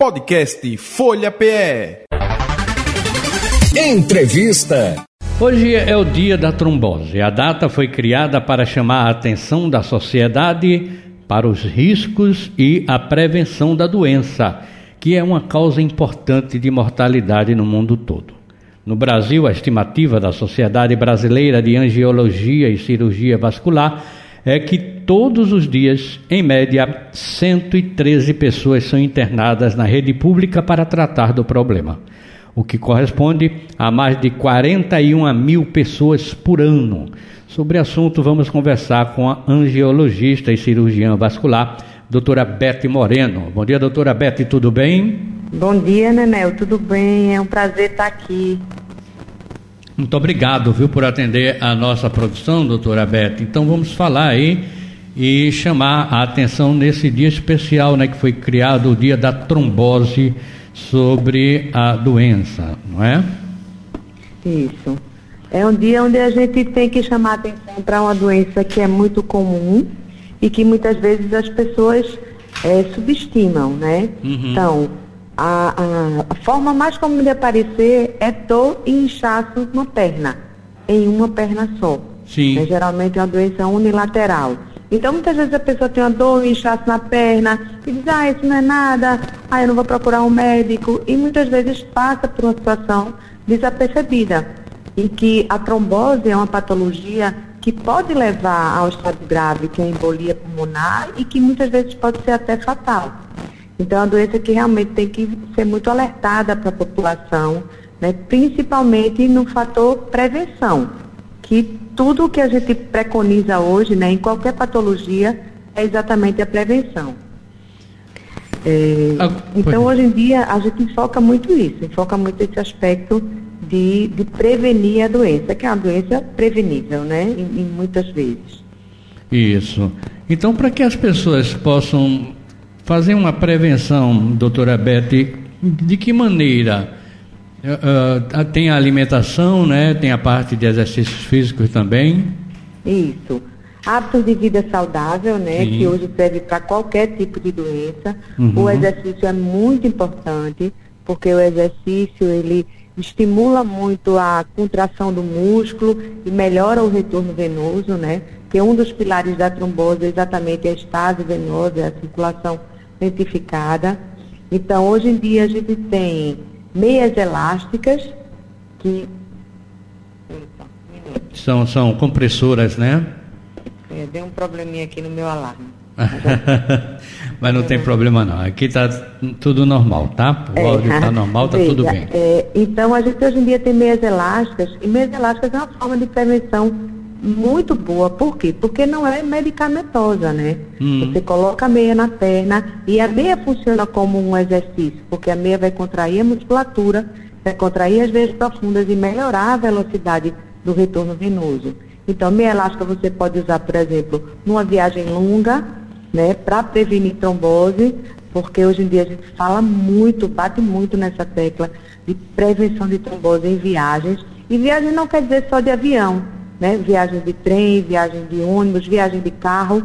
Podcast Folha PE. Entrevista. Hoje é o dia da trombose. A data foi criada para chamar a atenção da sociedade para os riscos e a prevenção da doença, que é uma causa importante de mortalidade no mundo todo. No Brasil, a estimativa da Sociedade Brasileira de Angiologia e Cirurgia Vascular é que todos os dias, em média, 113 pessoas são internadas na rede pública para tratar do problema, o que corresponde a mais de 41 mil pessoas por ano. Sobre o assunto, vamos conversar com a angiologista e cirurgiã vascular, doutora Beth Moreno. Bom dia, doutora Beth, tudo bem? Bom dia, Nenel, tudo bem? É um prazer estar aqui. Muito obrigado, viu, por atender a nossa produção, doutora Beth. Então vamos falar aí e chamar a atenção nesse dia especial, né, que foi criado o dia da trombose sobre a doença, não é? Isso. É um dia onde a gente tem que chamar a atenção para uma doença que é muito comum e que muitas vezes as pessoas é, subestimam, né? Uhum. Então, a, a, a, forma mais comum de aparecer é dor e inchaço na perna, em uma perna só. Sim. É, geralmente é uma doença unilateral. Então, muitas vezes a pessoa tem uma dor, um inchaço na perna, e diz, ah, isso não é nada, ah, eu não vou procurar um médico. E muitas vezes passa por uma situação desapercebida, em que a trombose é uma patologia que pode levar ao estado grave, que é a embolia pulmonar, e que muitas vezes pode ser até fatal. Então, é uma doença que realmente tem que ser muito alertada para a população, né, principalmente no fator prevenção, que tudo o que a gente preconiza hoje, né, em qualquer patologia, é exatamente a prevenção. É, ah, então, hoje em dia, a gente enfoca muito isso, enfoca muito esse aspecto de, de prevenir a doença, que é uma doença prevenível, né, em, em muitas vezes. Isso. Então, para que as pessoas possam fazer uma prevenção, doutora Beth, de que maneira? Uh, tem a alimentação, né? Tem a parte de exercícios físicos também. Isso. Hábitos de vida saudável, né? Sim. Que hoje serve para qualquer tipo de doença. Uhum. O exercício é muito importante, porque o exercício ele estimula muito a contração do músculo e melhora o retorno venoso, né? Que um dos pilares da trombose é exatamente a estase venosa, a circulação identificada. Então, hoje em dia, a gente tem meias elásticas que. São, são compressoras, né? É, deu um probleminha aqui no meu alarme. Mas não tem problema não. Aqui está tudo normal, tá? O é, áudio está normal, está tudo bem. É, então a gente hoje em dia tem meias elásticas, e meias elásticas é uma forma de prevenção muito boa. Por quê? Porque não é medicamentosa, né? Hum. Você coloca a meia na perna e a meia funciona como um exercício, porque a meia vai contrair a musculatura, vai contrair as veias profundas e melhorar a velocidade do retorno venoso. Então, meia elástica você pode usar, por exemplo, numa viagem longa, né, para prevenir trombose, porque hoje em dia a gente fala muito, bate muito nessa tecla de prevenção de trombose em viagens. E viagem não quer dizer só de avião né? Viagem de trem, viagem de ônibus, viagem de carro.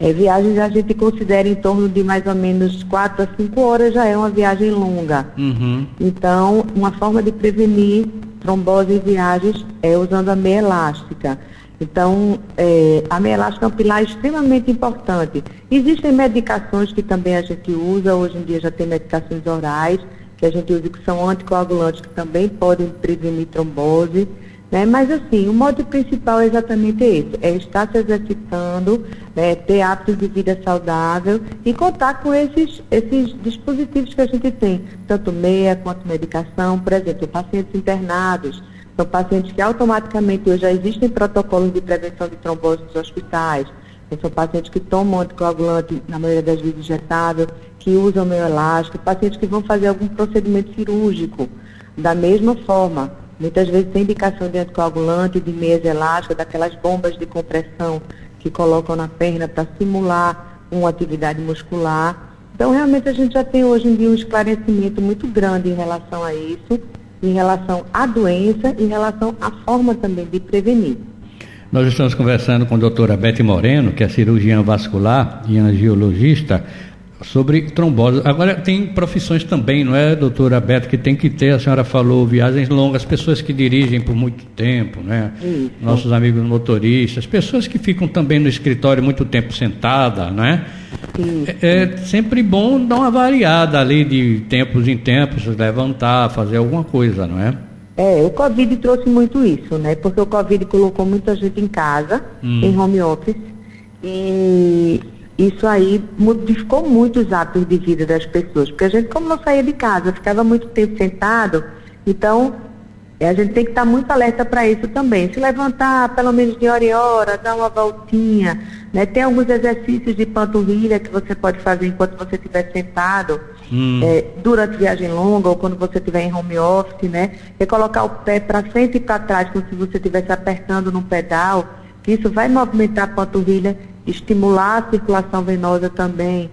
É, viagens a gente considera em torno de mais ou menos 4 a 5 horas, já é uma viagem longa. Uhum. Então, uma forma de prevenir trombose em viagens é usando a meia elástica. Então, é, a meia elástica é um pilar extremamente importante. Existem medicações que também a gente usa, hoje em dia já tem medicações orais, que a gente usa que são anticoagulantes, que também podem prevenir trombose. Né? Mas assim, o modo principal é exatamente esse, é estar se exercitando, né? ter hábitos de vida saudável e contar com esses, esses dispositivos que a gente tem, tanto meia quanto medicação, por exemplo, pacientes internados, são pacientes que automaticamente hoje já existem protocolos de prevenção de trombose nos hospitais, são pacientes que tomam anticoagulante, na maioria das vezes injetável, que usam meio elástico, pacientes que vão fazer algum procedimento cirúrgico, da mesma forma. Muitas vezes tem indicação de anticoagulante, de meias elásticas, daquelas bombas de compressão que colocam na perna para simular uma atividade muscular. Então, realmente, a gente já tem hoje em dia um esclarecimento muito grande em relação a isso, em relação à doença, em relação à forma também de prevenir. Nós estamos conversando com a doutora Beth Moreno, que é cirurgiã vascular e angiologista. Sobre trombose. Agora, tem profissões também, não é, doutora Beto, que tem que ter, a senhora falou, viagens longas, pessoas que dirigem por muito tempo, né? Isso. Nossos amigos motoristas, pessoas que ficam também no escritório muito tempo sentada, não é? É, é sempre bom dar uma variada ali de tempos em tempos, levantar, fazer alguma coisa, não é? É, o Covid trouxe muito isso, né? Porque o Covid colocou muita gente em casa, hum. em home office, e isso aí modificou muito os hábitos de vida das pessoas, porque a gente, como não saía de casa, ficava muito tempo sentado, então a gente tem que estar muito alerta para isso também. Se levantar pelo menos de hora em hora, dar uma voltinha, né? Tem alguns exercícios de panturrilha que você pode fazer enquanto você estiver sentado, hum. é, durante viagem longa ou quando você estiver em home office, né? É colocar o pé para frente e para trás, como se você estivesse apertando no pedal, que isso vai movimentar a panturrilha estimular a circulação venosa também.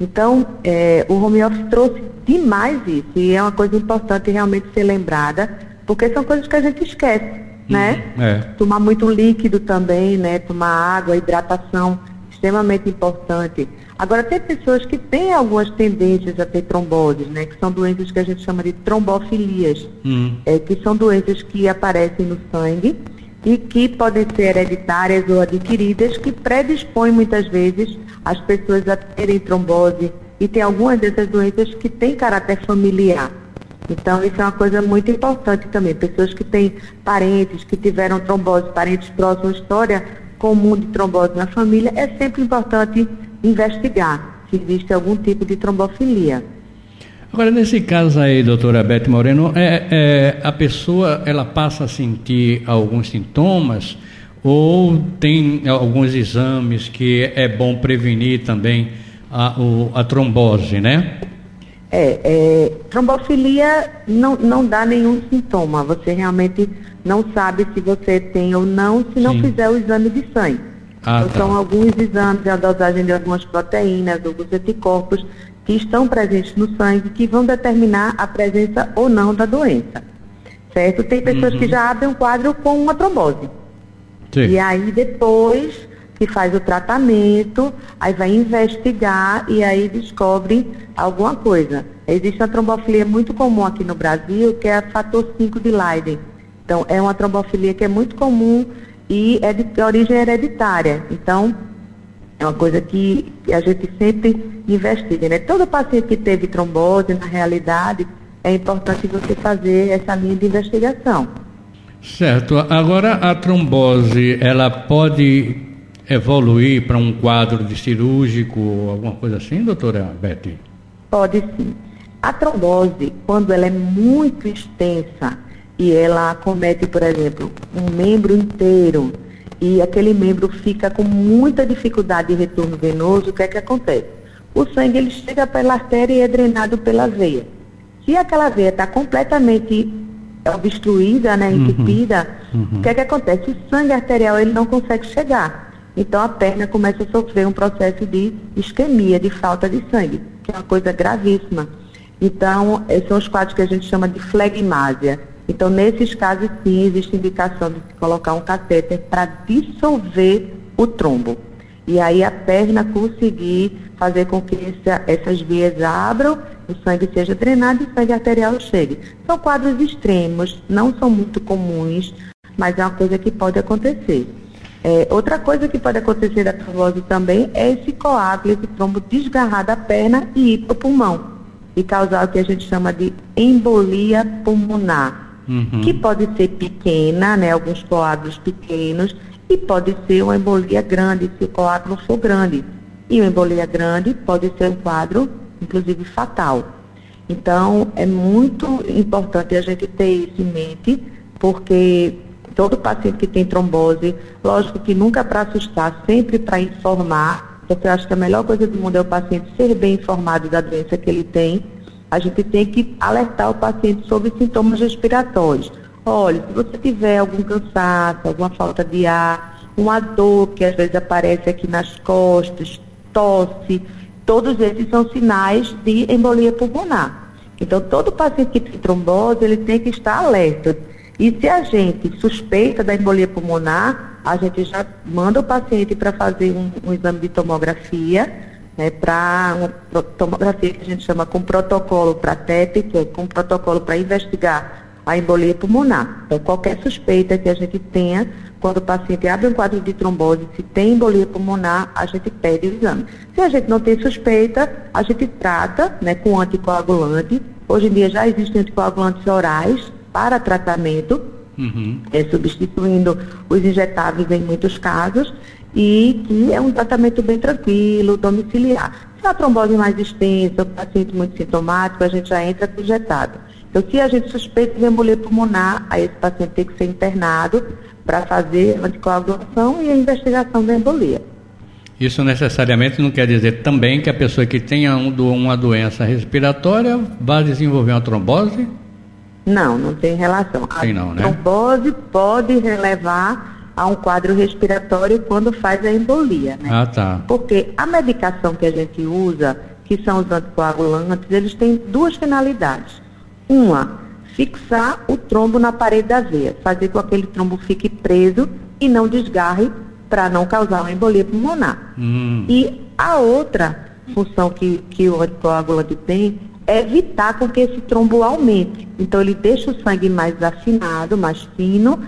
Então, é, o home office trouxe demais isso, e é uma coisa importante realmente ser lembrada, porque são coisas que a gente esquece, uhum, né? É. Tomar muito líquido também, né? Tomar água, hidratação, extremamente importante. Agora, tem pessoas que têm algumas tendências a ter tromboses, né? Que são doenças que a gente chama de trombofilias, uhum. é, que são doenças que aparecem no sangue, e que podem ser hereditárias ou adquiridas, que predispõem muitas vezes as pessoas a terem trombose e tem algumas dessas doenças que têm caráter familiar. Então, isso é uma coisa muito importante também. Pessoas que têm parentes que tiveram trombose, parentes próximos, história comum de trombose na família, é sempre importante investigar se existe algum tipo de trombofilia. Agora, nesse caso aí, doutora Beth Moreno, é, é, a pessoa ela passa a sentir alguns sintomas ou tem alguns exames que é bom prevenir também a, o, a trombose, né? É, é, trombofilia não, não dá nenhum sintoma. Você realmente não sabe se você tem ou não se não Sim. fizer o exame de sangue. Ah, então, tá. São alguns exames, a dosagem de algumas proteínas, alguns anticorpos que estão presentes no sangue que vão determinar a presença ou não da doença. Certo? Tem pessoas uhum. que já abrem um quadro com uma trombose. Sim. E aí depois que faz o tratamento, aí vai investigar e aí descobre alguma coisa. Existe uma trombofilia muito comum aqui no Brasil, que é a fator 5 de Leiden. Então, é uma trombofilia que é muito comum e é de origem hereditária. Então, é uma coisa que a gente sempre investiga, né? Todo paciente que teve trombose, na realidade, é importante você fazer essa linha de investigação. Certo. Agora, a trombose, ela pode evoluir para um quadro de cirúrgico, alguma coisa assim, doutora Betty? Pode sim. A trombose, quando ela é muito extensa e ela acomete, por exemplo, um membro inteiro, e aquele membro fica com muita dificuldade de retorno venoso, o que é que acontece? O sangue ele chega pela artéria e é drenado pela veia. Se aquela veia está completamente obstruída, né, uhum. entupida, uhum. o que é que acontece? O sangue arterial ele não consegue chegar. Então a perna começa a sofrer um processo de isquemia, de falta de sangue, que é uma coisa gravíssima. Então, esses são os quadros que a gente chama de flegmásia. Então, nesses casos, sim, existe indicação de se colocar um catéter para dissolver o trombo. E aí a perna conseguir fazer com que essa, essas vias abram, o sangue seja drenado e o sangue arterial chegue. São quadros extremos, não são muito comuns, mas é uma coisa que pode acontecer. É, outra coisa que pode acontecer da trombose também é esse coágulo, esse trombo desgarrar da perna e ir para o pulmão e causar o que a gente chama de embolia pulmonar uhum. que pode ser pequena, né, alguns coágulos pequenos, e pode ser uma embolia grande, se o coágulo for grande. E uma embolia grande pode ser um quadro, inclusive, fatal. Então, é muito importante a gente ter isso em mente, porque todo paciente que tem trombose, lógico que nunca para assustar, sempre para informar, porque eu acho que a melhor coisa do mundo é o paciente ser bem informado da doença que ele tem a gente tem que alertar o paciente sobre sintomas respiratórios. Olha, se você tiver algum cansaço, alguma falta de ar, uma dor que às vezes aparece aqui nas costas, tosse, todos esses são sinais de embolia pulmonar. Então, todo paciente que tem trombose, ele tem que estar alerta. E se a gente suspeita da embolia pulmonar, a gente já manda o paciente para fazer um, um exame de tomografia né, para uma tomografia que a gente chama com protocolo para TEP, que é com protocolo para investigar a embolia pulmonar. Então, qualquer suspeita que a gente tenha, quando o paciente abre um quadro de trombose, se tem embolia pulmonar, a gente pede o exame. Se a gente não tem suspeita, a gente trata né, com anticoagulante. Hoje em dia já existem anticoagulantes orais para tratamento, uhum. é, substituindo os injetáveis em muitos casos, e que é um tratamento bem tranquilo, domiciliar. Se a trombose mais extensa, o paciente muito sintomático, a gente já entra com injetado. Então, se a gente suspeita de embolia pulmonar, aí esse paciente tem que ser internado para fazer a anticoagulação e a investigação da embolia. Isso necessariamente não quer dizer também que a pessoa que tenha um, uma doença respiratória vá desenvolver uma trombose? Não, não tem relação. A não, né? trombose pode relevar a um quadro respiratório quando faz a embolia, né? Ah, tá. Porque a medicação que a gente usa, que são os anticoagulantes, eles têm duas finalidades. Uma, fixar o trombo na parede da veia, fazer com que aquele trombo fique preso e não desgarre para não causar uma embolia pulmonar. Hum. E a outra função que, que o anticoagulante tem é evitar com que esse trombo aumente. Então ele deixa o sangue mais afinado, mais fino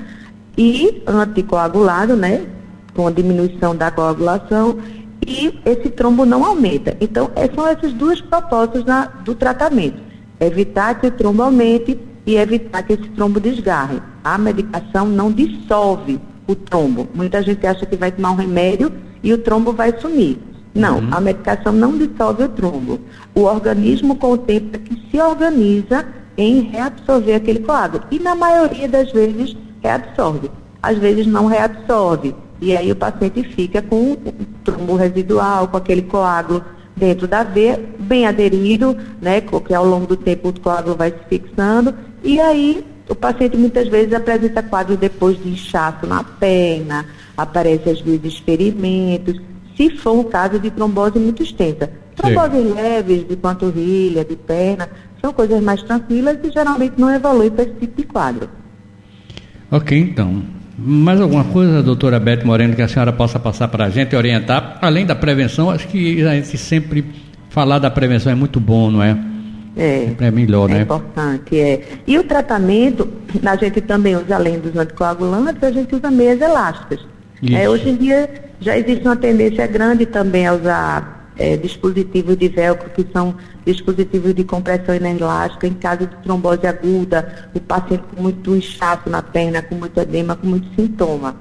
e anticoagulado, né? Com a diminuição da coagulação e esse trombo não aumenta. Então, são esses dois propósitos na, do tratamento evitar que o trombo aumente e evitar que esse trombo desgarre. A medicação não dissolve o trombo. Muita gente acha que vai tomar um remédio e o trombo vai sumir. Não, uhum. a medicação não dissolve o trombo. O organismo, com o tempo, é que se organiza em reabsorver aquele coágulo. E na maioria das vezes reabsorve. Às vezes não reabsorve. E aí o paciente fica com o trombo residual, com aquele coágulo dentro da veia, bem aderido, né, porque ao longo do tempo o coágulo vai se fixando, e aí o paciente muitas vezes apresenta quadro depois de inchaço na perna, aparece às vezes experimentos, se for um caso de trombose muito extensa. Tromboses leves, de panturrilha, de perna, são coisas mais tranquilas e geralmente não evoluem para esse tipo de quadro. Ok, então. Mais alguma coisa, doutora Beth Moreno, que a senhora possa passar para a gente e orientar? Além da prevenção, acho que a gente sempre falar da prevenção é muito bom, não é? É, sempre é melhor, é né? É importante, é. E o tratamento, a gente também usa, além dos anticoagulantes, a gente usa meias elásticas. É, hoje em dia já existe uma tendência grande também a usar é, dispositivos de velcro, que são dispositivos de compressão inelástica em caso de trombose aguda, o paciente com muito inchaço na perna, com muito edema, com muito sintoma.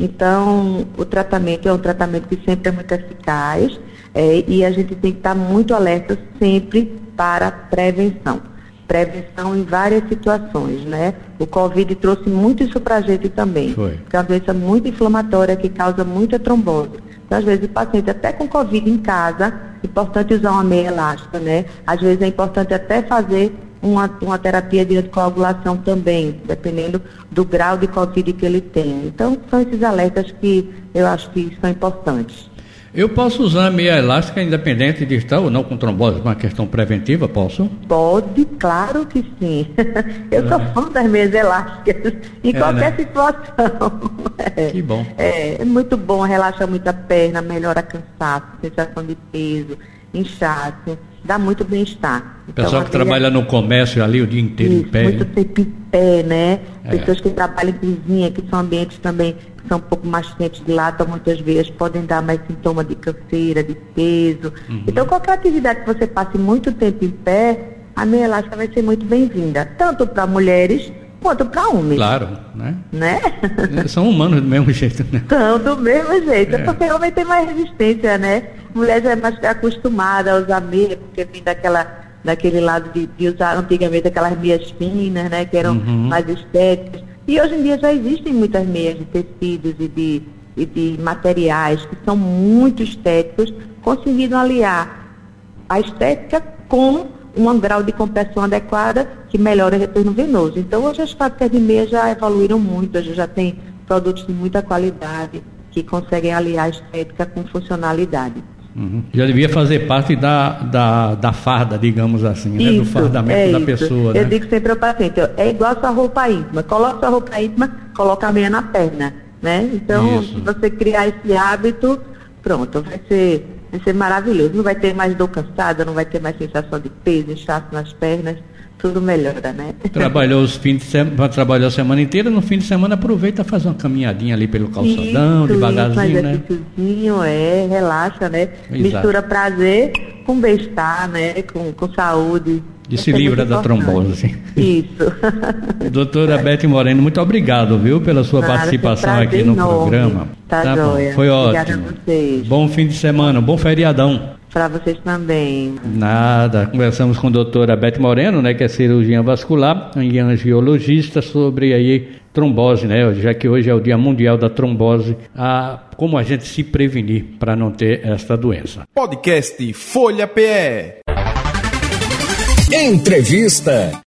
Então, o tratamento é um tratamento que sempre é muito eficaz é, e a gente tem que estar muito alerta sempre para prevenção. Prevenção em várias situações, né? O Covid trouxe muito isso para a gente também. Foi. é uma doença muito inflamatória que causa muita trombose. Então, às vezes, o paciente até com Covid em casa, é importante usar uma meia elástica, né? Às vezes é importante até fazer uma, uma terapia de anticoagulação também, dependendo do grau de Covid que ele tem. Então, são esses alertas que eu acho que são importantes. Eu posso usar a meia elástica independente de estar ou não com trombose, uma questão preventiva, posso? Pode, claro que sim. Eu é. sou fã das meias elásticas, em é, qualquer né? situação. Que bom. É, é, muito bom, relaxa muito a perna, melhora cansaço, sensação de peso, inchaço dá muito bem-estar. Então, Pessoal que trabalha no comércio ali o dia inteiro isso, em pé. Muito tempo em pé, né? É. Pessoas que trabalham em cozinha, que são ambientes também que são um pouco mais quentes de lata, muitas vezes podem dar mais sintomas de canseira, de peso. Uhum. Então, qualquer atividade que você passe muito tempo em pé, a meia elástica vai ser muito bem-vinda, tanto para mulheres quanto para homens. Claro, né? Né? São humanos do mesmo jeito, né? São do mesmo jeito, é. porque homem tem mais resistência, né? Mulher já é mais acostumada a usar meia, porque vem daquela, daquele lado de, de usar antigamente aquelas meias finas, né? Que eram uhum. mais estéticas. E hoje em dia já existem muitas meias de tecidos e de, e de materiais que são muito estéticos, conseguindo aliar a estética com um grau de compressão adequada que melhora o retorno venoso. Então, hoje as fábricas de meia já evoluíram muito, hoje já tem produtos de muita qualidade que conseguem aliar a estética com funcionalidade. Uhum. Já devia fazer parte da, da, da farda, digamos assim, isso, né? do fardamento é da isso. pessoa. Eu né? digo sempre ao paciente, é igual sua roupa íntima. Coloca sua roupa íntima, coloca a meia na perna. Né? Então, isso. se você criar esse hábito, pronto, vai ser vai ser maravilhoso. Não vai ter mais dor cansada, não vai ter mais sensação de peso, inchaço nas pernas tudo melhora, né? Trabalhou os fins de semana, trabalhou a semana inteira, no fim de semana aproveita e faz uma caminhadinha ali pelo calçadão, isso, devagarzinho, né? é, relaxa, né? Exato. Mistura prazer com bem-estar, né? Com, com saúde. E se livra da trombose. Isso. Doutora Beth Moreno, muito obrigado, viu, pela sua Nada, participação aqui no enorme. programa. Tá, tá joia. Bom. Foi Obrigada ótimo. A vocês. Bom fim de semana, bom feriadão para vocês também. Nada. Conversamos com a doutora Beth Moreno, né, que é cirurgiã vascular e angiologista, sobre aí trombose, né? Já que hoje é o Dia Mundial da Trombose, a, como a gente se prevenir para não ter esta doença. Podcast Folha PE. Entrevista.